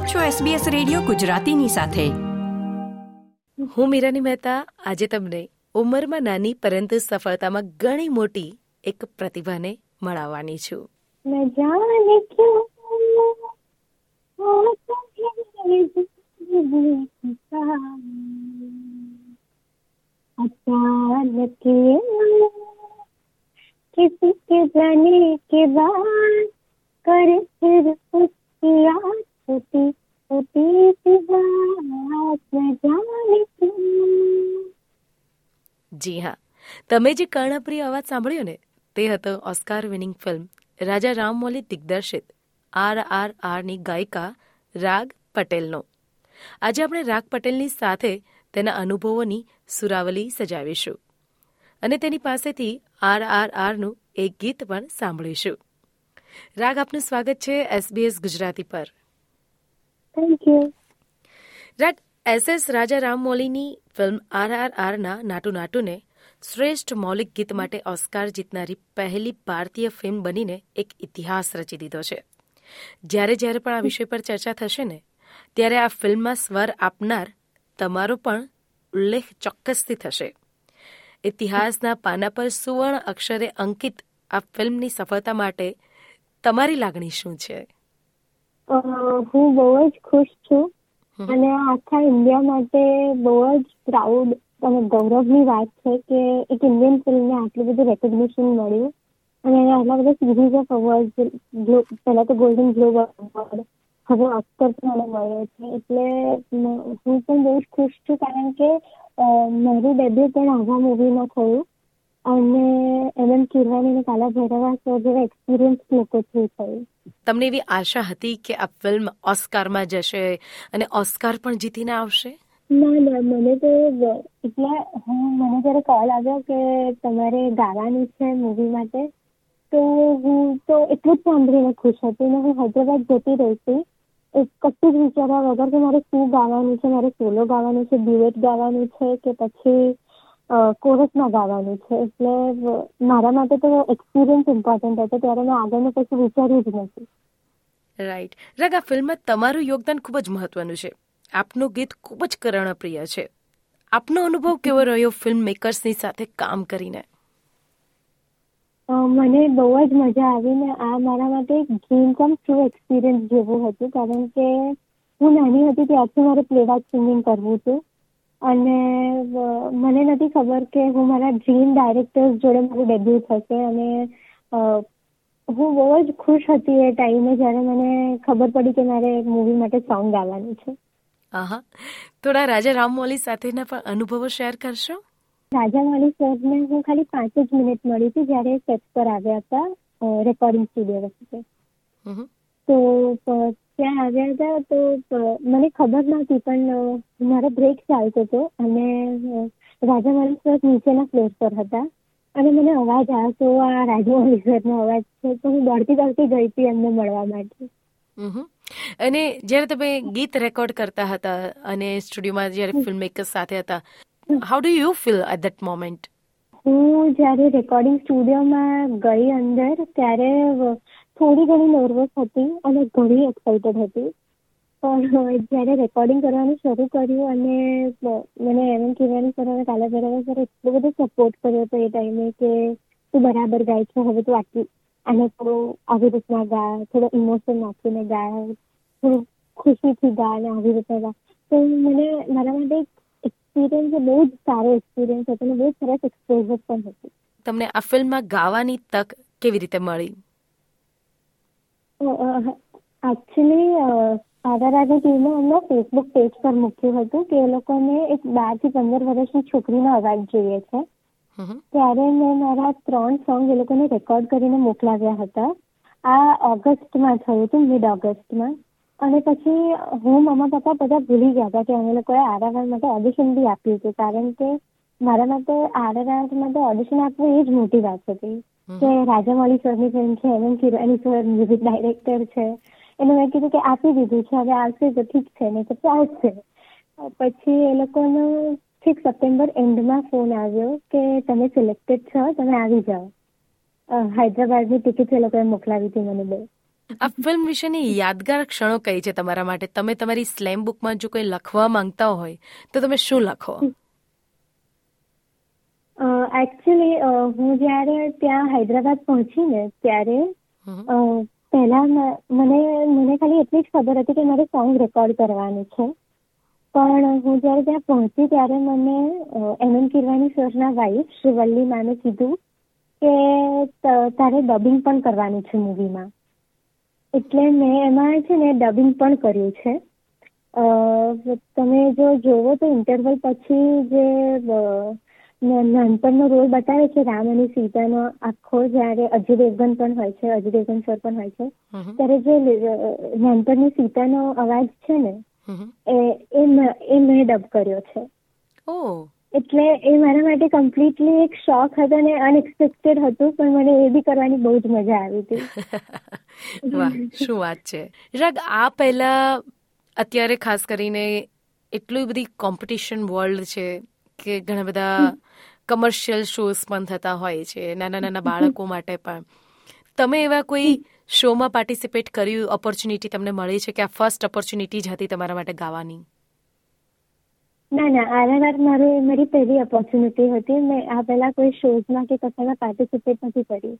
આપ છો SBS radio ગુજરાતીની સાથે હું મીરાની મહેતા આજે તમને ઉંમરમાં નાની પરંતુ સફળતામાં ઘણી મોટી એક પ્રતિભાને મળાવવાની છું ન જાને ક્યું अचानक किसी के जाने के बाद જી હા. તમે જે કર્ણપ્રિય અવાજ સાંભળ્યો ને તે હતો Oscar winning film. Raja Rammouli દિગ્દર્શિત. R R આરની ગાયિકા રાગ પટેલનો. આજે આપણે રાગ પટેલની સાથે તેના અનુભવોની સુરાવલી સજાવીશું. અને તેની પાસેથી આર આર આરનું એક ગીત પણ સાંભળીશું. રાગ આપનું સ્વાગત છે એસબીએસ ગુજરાતી પર. Thank you Raag SS Raja રામમૌલીની film R R Naatu નાટુને શ્રેષ્ઠ મૌલિક ગીત માટે ઓસ્કાર જીતનારી પહેલી ભારતીય ફિલ્મ બનીને એક ઇતિહાસ રચી દીધો છે. જ્યારે જ્યારે પણ આ વિષય પર ચર્ચા થશે ને, ત્યારે આ ફિલ્મમાં સ્વર આપનાર તમારો પણ ઉલ્લેખ ચોક્કસથી થશે. ઇતિહાસના પાના પર સુવર્ણ અક્ષરે અંકિત આ ફિલ્મની સફળતા માટે તમારી લાગણી શું છે? હું બહુ જ ખુશ છું. અને આખા ઇન્ડિયા માટે બહુ જ પ્રાઉડ અને ગૌરવની વાત છે કે એક ઇન્ડિયન ફિલ્મને આટલું બધું રેકોગ્નિશન મળ્યું. અને એને આટલા બધા સિરીઝ ઓફ અવોર્ડ પહેલા તો ગોલ્ડન ગ્લોબ અવોર્ડ હવે ઓસ્કર પણ મને મળ્યો છે. એટલે હું પણ બહુ જ ખુશ છું કારણ કે મારું ડેબ્યુ પણ આવા મૂવીમાં થયું. અને એમ કિરવાની અને કાલા ભૈરવા શો જેવા એક્સપિરિયન્સ થ્રુ થયું તમને એવી આશા હતી કે આ ફિલ્મ ઓસ્કારમાં જશે અને ઓસ્કાર પણ જીતીને આવશે? ના ના મને તો એટલે હું મને જ્યારે કોલ આવ્યો કે તમારે ગાવાનું છે મૂવી માટે તો હું તો એટલું જ સાંભળીને ખુશ હતી અને હું હૈદરાબાદ જતી રહી હતી કશું જ વિચાર્યા વગર કે મારે શું ગાવાનું છે મારે સોલો ગાવાનું છે ડ્યુએટ ગાવાનું છે કે પછી કોરસમાં ગાવાનું છે. એટલે મારા માટે તો એક્સપિરિયન્સ ઇમ્પોર્ટન્ટ હતો ત્યારે મેં આગળનું કશું વિચાર્યું જ નથી. રાઈટ રગા ફિલ્મમાં તમારું યોગદાન ખૂબ જ મહત્વનું છે. આપનું ગીત ખૂબ જ કર્ણપ્રિય છે. આપનો અનુભવ કેવો રહ્યો ફિલ્મ મેકર્સની સાથે કામ કરીને? મને બહુ જ મજા આવી ને આ મારા માટે એક ડ્રીમ કમ ટ્રુ એક્સપિરિયન્સ જેવું હતું. કારણ કે હું નાની હતી ત્યારથી મારે પ્લેબેક સિંગિંગ કરવું હતું. અને મને નથી ખબર કે હું મારા ડ્રીમ ડાયરેક્ટર્સ જોડે મારું ડેબ્યુ થશે અને હું બહુ જ ખુશ હતી એ ટાઈમે જ્યારે મને ખબર પડી કે મારે મૂવી માટે સોંગ ગાવાનું છે. આહા. થોડા રાજા રામમૌલી સાથેના પણ અનુભવો શેર કરશો? રાજા મોલી સરને હું ખાલી પાંચ જ મિનિટ મળી હતી જ્યારે સેટ પર આવ્યા હતા રેકોર્ડિંગ સ્ટુડિયો વખતે. તો ત્યાં આવ્યા હતા તો મને ખબર નહોતી પણ મારો બ્રેક ચાલતો હતો અને રાજા મારી સર નીચેના ફ્લોર પર હતા. અને મને અવાજ આવ્યો તો આ રાજા સરનો અવાજ છે. તો હું દોડતી દોડતી ગઈ હતી એમને મળવા માટે. અને જ્યારે તમે ગીત રેકોર્ડ કરતા હતા અને સ્ટુડિયોમાં જ્યારે ફિલ્મ મેકર્સ સાથે હતા how do you feel at that moment હું જ્યારે રેકોર્ડિંગ સ્ટુડિયોમાં ગઈ અંદર ત્યારે થોડી ઘણી નર્વસ હતી અને ઘણી એક્સાઇટેડ હતી. પણ જ્યારે રેકોર્ડિંગ કરવાનું શરૂ કર્યું અને મને એમ કહેવાની સર અને કાલા ભૈરવા સર એટલો બધો સપોર્ટ કર્યો હતો એ ટાઈમે કે તું બરાબર ગાય છે હવે તું આટલી આને થોડું આવી રીતના ગા થોડો ઇમોશન નાખીને ગા થોડું ખુશીથી ગા અને આવી રીતના ગા તો મને મારા માટે એક એક્સપિરિયન્સ બહુ જ સારો એક્સપિરિયન્સ હતો અને બહુ સરસ એક્સપોઝર પણ હતું. તમને આ ફિલ્મમાં ગાવાની તક કેવી રીતે મળી? એકચ્યુઅલી આધારાની ટીમે એમના ફેસબુક પેજ પર મૂક્યું હતું કે એ લોકોને એક બારથી પંદર વર્ષની છોકરીનો અવાજ જોઈએ છે. ત્યારે મેં મારા ત્રણ સોંગ એ લોકોને રેકોર્ડ કરીને મોકલાવ્યા હતા. આ ઓગસ્ટમાં થયું હતું મિડ ઓગસ્ટમાં. અને પછી હું મમ્મા પપ્પા બધા ભૂલી ગયા હતા કે અમે લોકોએ આરઆરઆર માટે ઓડિશન બી આપ્યું હતું. કારણ કે મારા માટે આરઆરઆર માટે ઓડિશન આપવું એ જ મોટી વાત હતી. કે રાજામૌલી સરની ફિલ્મ છે M M Kirani sir music director છે. એને મેં કીધું કે આપી દીધું છે હવે આવશે તો ઠીક છે નહીં તો આવશે પછી એ લોકોનો ઠીક સપ્ટેમ્બર એન્ડમાં ફોન આવ્યો કે તમે સિલેક્ટેડ છો તમે આવી જાઓ. હૈદરાબાદની ટિકિટ એ લોકોએ મોકલાવી હતી મને બે આ ફિલ્મ વિશેની યાદગાર ક્ષણો કઈ છે તમારા માટે? તમે તમારી સ્લેમ બુકમાં જો કોઈ લખવા માંગતા હોય તો તમે શું લખો? એકચ્યુઅલી હું જ્યારે ત્યાં હૈદરાબાદ પહોંચીને ત્યારે પહેલા મને મને ખાલી એટલી જ ખબર હતી કે મારે સોંગ રેકોર્ડ કરવાનું છે. પણ હું જ્યારે ત્યાં પહોંચી ત્યારે મને એમ એમ કિરવાની સરના વાઈફ શ્રી વલ્લી માને કીધું કે તારે ડબિંગ પણ કરવાનું છે મૂવીમાં એટલે મેં એમાં છે ને ડબિંગ પણ કર્યું છે. તમે જો જોવો તો ઇન્ટરવલ પછી જે નાનપણનો રોલ બતાવે છે રામ અને સીતાનો આખો જ્યારે અજય દેવગન પણ હોય છે અજય દેવગન સર પણ હોય છે. ત્યારે જે નાનપણની સીતાનો અવાજ છે ને એ એ મેં ડબ કર્યો છે. એટલે એ મારા માટે કમ્પ્લીટલી એક શોખ હતો ને અનએક્સપેક્ટેડ હતું પણ મને એ બી કરવાની બહુ જ મજા આવી હતી. વાહ શું વાત છે. રગ આ પહેલા અત્યારે ખાસ કરીને એટલી બધી કોમ્પિટિશન વર્લ્ડ છે કે ઘણા બધા કમર્શિયલ શોઝ પણ થતા હોય છે નાના નાના બાળકો માટે પણ. તમે એવા કોઈ શોમાં પાર્ટિસિપેટ કર્યું ઓપોર્ચ્યુનિટી તમને મળી છે કે આ ફર્સ્ટ ઓપોર્ચ્યુનિટી જ હતી તમારા માટે ગાવાની? ના ના આના વાર મારે મારી પહેલી ઓપોર્ચ્યુનિટી હતી. મેં આ પહેલા કોઈ શોઝમાં કે કશામાં પાર્ટિસિપેટ નથી કરી.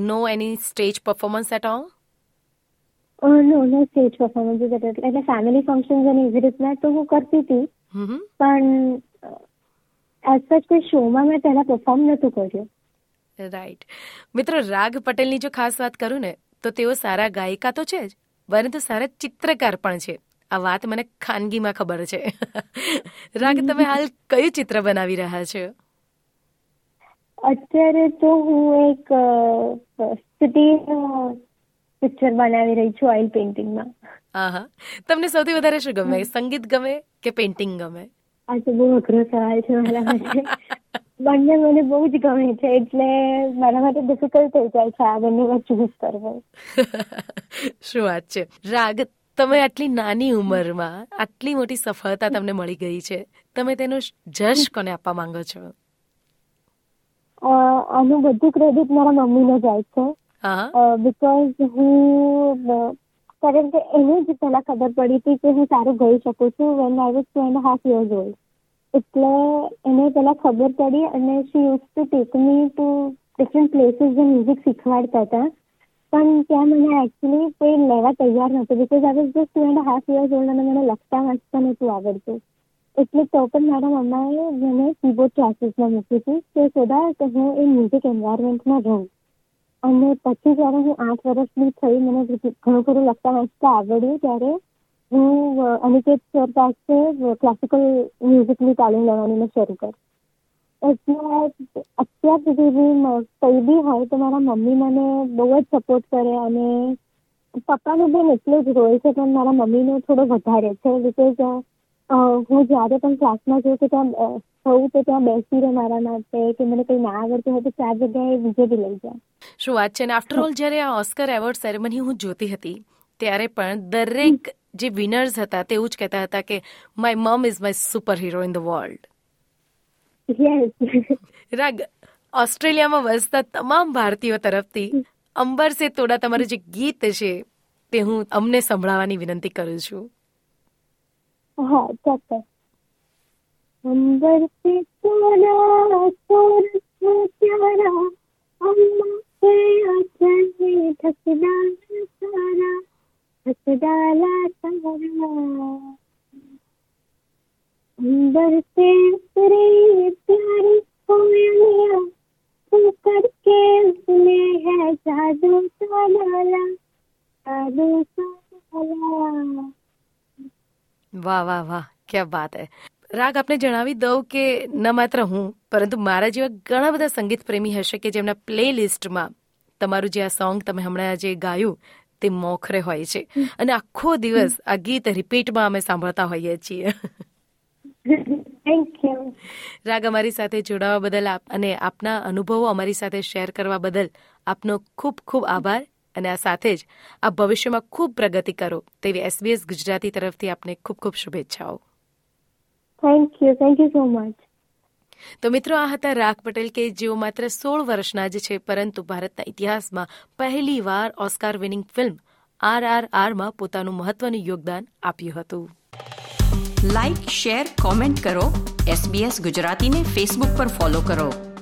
No any stage performance at all no no stage performance એટલે ફેમિલી ફંક્શન અને એવી રીતના તો હું કરતી હતી. પણ એઝ સચ કોઈ શોમાં મેં પહેલાં પરફોર્મ નહોતું કર્યું. રાઈટ મિત્રો રાગ પટેલની જો ખાસ વાત કરું ને તો તેઓ સારા ગાયિકા તો છે જ પરંતુ સારા ચિત્રકાર પણ છે. આ વાત મને ખાનગીમાં ખબર છે. રાગ તમે હાલ કયું ચિત્ર બનાવી રહ્યા છો? અત્યારે તો હું એક સિટી પિક્ચર બનાવી રહી છું ઓઇલ પેઇન્ટિંગમાં હા તમને સૌથી વધારે શું ગમે? સંગીત ગમે કે પેઇન્ટિંગ ગમે? આ તો બહુ અઘરો સવાલ છે મારા માટે. બંને મને બહુ જ ગમે છે એટલે મારા માટે ડિફિકલ્ટ થઈ જાય છે આ બંનેમાં ચૂઝ કરવો શું વાત છે? રાગ તમે આટલી નાની ઉંમરમાં આટલી મોટી સફળતા તમને મળી ગઈ છે. તમે તેનો જશ કોને આપવા માંગો છો? આનું બધું ક્રેડિટ મારા મમ્મીને જાય છે. બીકોઝ હું કારણ કે એને જ પહેલા ખબર પડી હતી કે હું સારું ગઈ શકું છું when I was two and half years old એટલે એને પહેલા ખબર પડી અને she use to take me to different places જે મ્યુઝિક શીખવાડતા હતા. પણ ત્યાં મને એકચ્યુઅલી કોઈ લેવા તૈયાર નહોતું because I was just two and half years old અને મને લખતા વાંચતા નહોતું આવડતું. એટલે તો પણ મારા મમ્માએ મને કીબોર્ડ ક્લાસીસમાં મૂકી હતી કે, સોદા કે હું એ મ્યુઝિક એન્વાયરમેન્ટમાં રહું. અને પછી જ્યારે હું આઠ વર્ષની થઈ, મને ઘણું ખરું લખતા વાંચતા આવડ્યું ત્યારે હું અનિકેત સર પાસે ક્લાસિકલ મ્યુઝિકની તાલીમ લેવાની મેં શરૂ કરી. એટલે અત્યાર સુધી બી કંઈ બી હોય તો મારા મમ્મી મને બહુ જ સપોર્ટ કરે અને પપ્પાનું બેન એટલું જ રોલ છે, પણ મારા મમ્મીનો થોડો વધારે છે બિકોઝ હું જ્યારે પણ ક્લાસમાં જોઉં કે ત્યાં હોઉં તો ત્યાં બેસી રહે મારા માટે કે મને કંઈ ના આવડતું હોય તો ચાર જગ્યાએ બીજે બી લઈ જાય. શું વાત છે? ને આફ્ટર ઓલ જ્યારે આ ઓસ્કર એવોર્ડ સેરેમની હું જોતી હતી ત્યારે પણ દરેક જે વિનર્સ હતા તેવું જ કહેતા હતા કે my mom is my super hero in the world Raag ઓસ્ટ્રેલિયામાં વસતા તમામ ભારતીયો તરફથી અંબર સે તોડા તમારું જે ગીત છે તે હું અમને સંભળાવવાની વિનંતી કરું છું. हाँ चौथा अंबर से सोना सोर से प्यारा अम्मा से आचर में ढक डाला सारा ढक डाला सारा। अंबर से उतरे प्यारी कोयलिया तू करके उसने है जादू सा डाला जादू सा डाला વાહ વાહ વાહ ક્યાં વાત હે. રાગ આપને જણાવી દઉં કે ન માત્ર હું પરંતુ મારા જેવા ઘણા બધા સંગીત પ્રેમી હશે કે જેમના પ્લે લિસ્ટમાં તમારું જે આ સોંગ તમે હમણાં જે ગાયું તે મોખરે હોય છે. અને આખો દિવસ આ ગીત રિપીટમાં અમે સાંભળતા હોઈએ છીએ. થેન્ક યુ રાગ અમારી સાથે જોડાવા બદલ અને આપના અનુભવો અમારી સાથે શેર કરવા બદલ આપનો ખૂબ ખૂબ આભાર. અને આ સાથે જ આપ ભવિષ્યમાં ખૂબ પ્રગતિ કરો તેવી એસબીએસ ગુજરાતી તરફથી આપને ખૂબ ખૂબ શુભેચ્છાઓ. Thank you thank you so much તો મિત્રો આ હતા રાખ પટેલ કે જેઓ માત્ર સોળ વર્ષના જ છે પરંતુ ભારતના ઇતિહાસમાં પહેલી વાર Oscar winning film R R આરમાં પોતાનું મહત્વનું યોગદાન આપ્યું હતું. લાઇક શેર કોમેન્ટ કરો. એસબીએસ ગુજરાતીને ફેસબુક પર ફોલો કરો.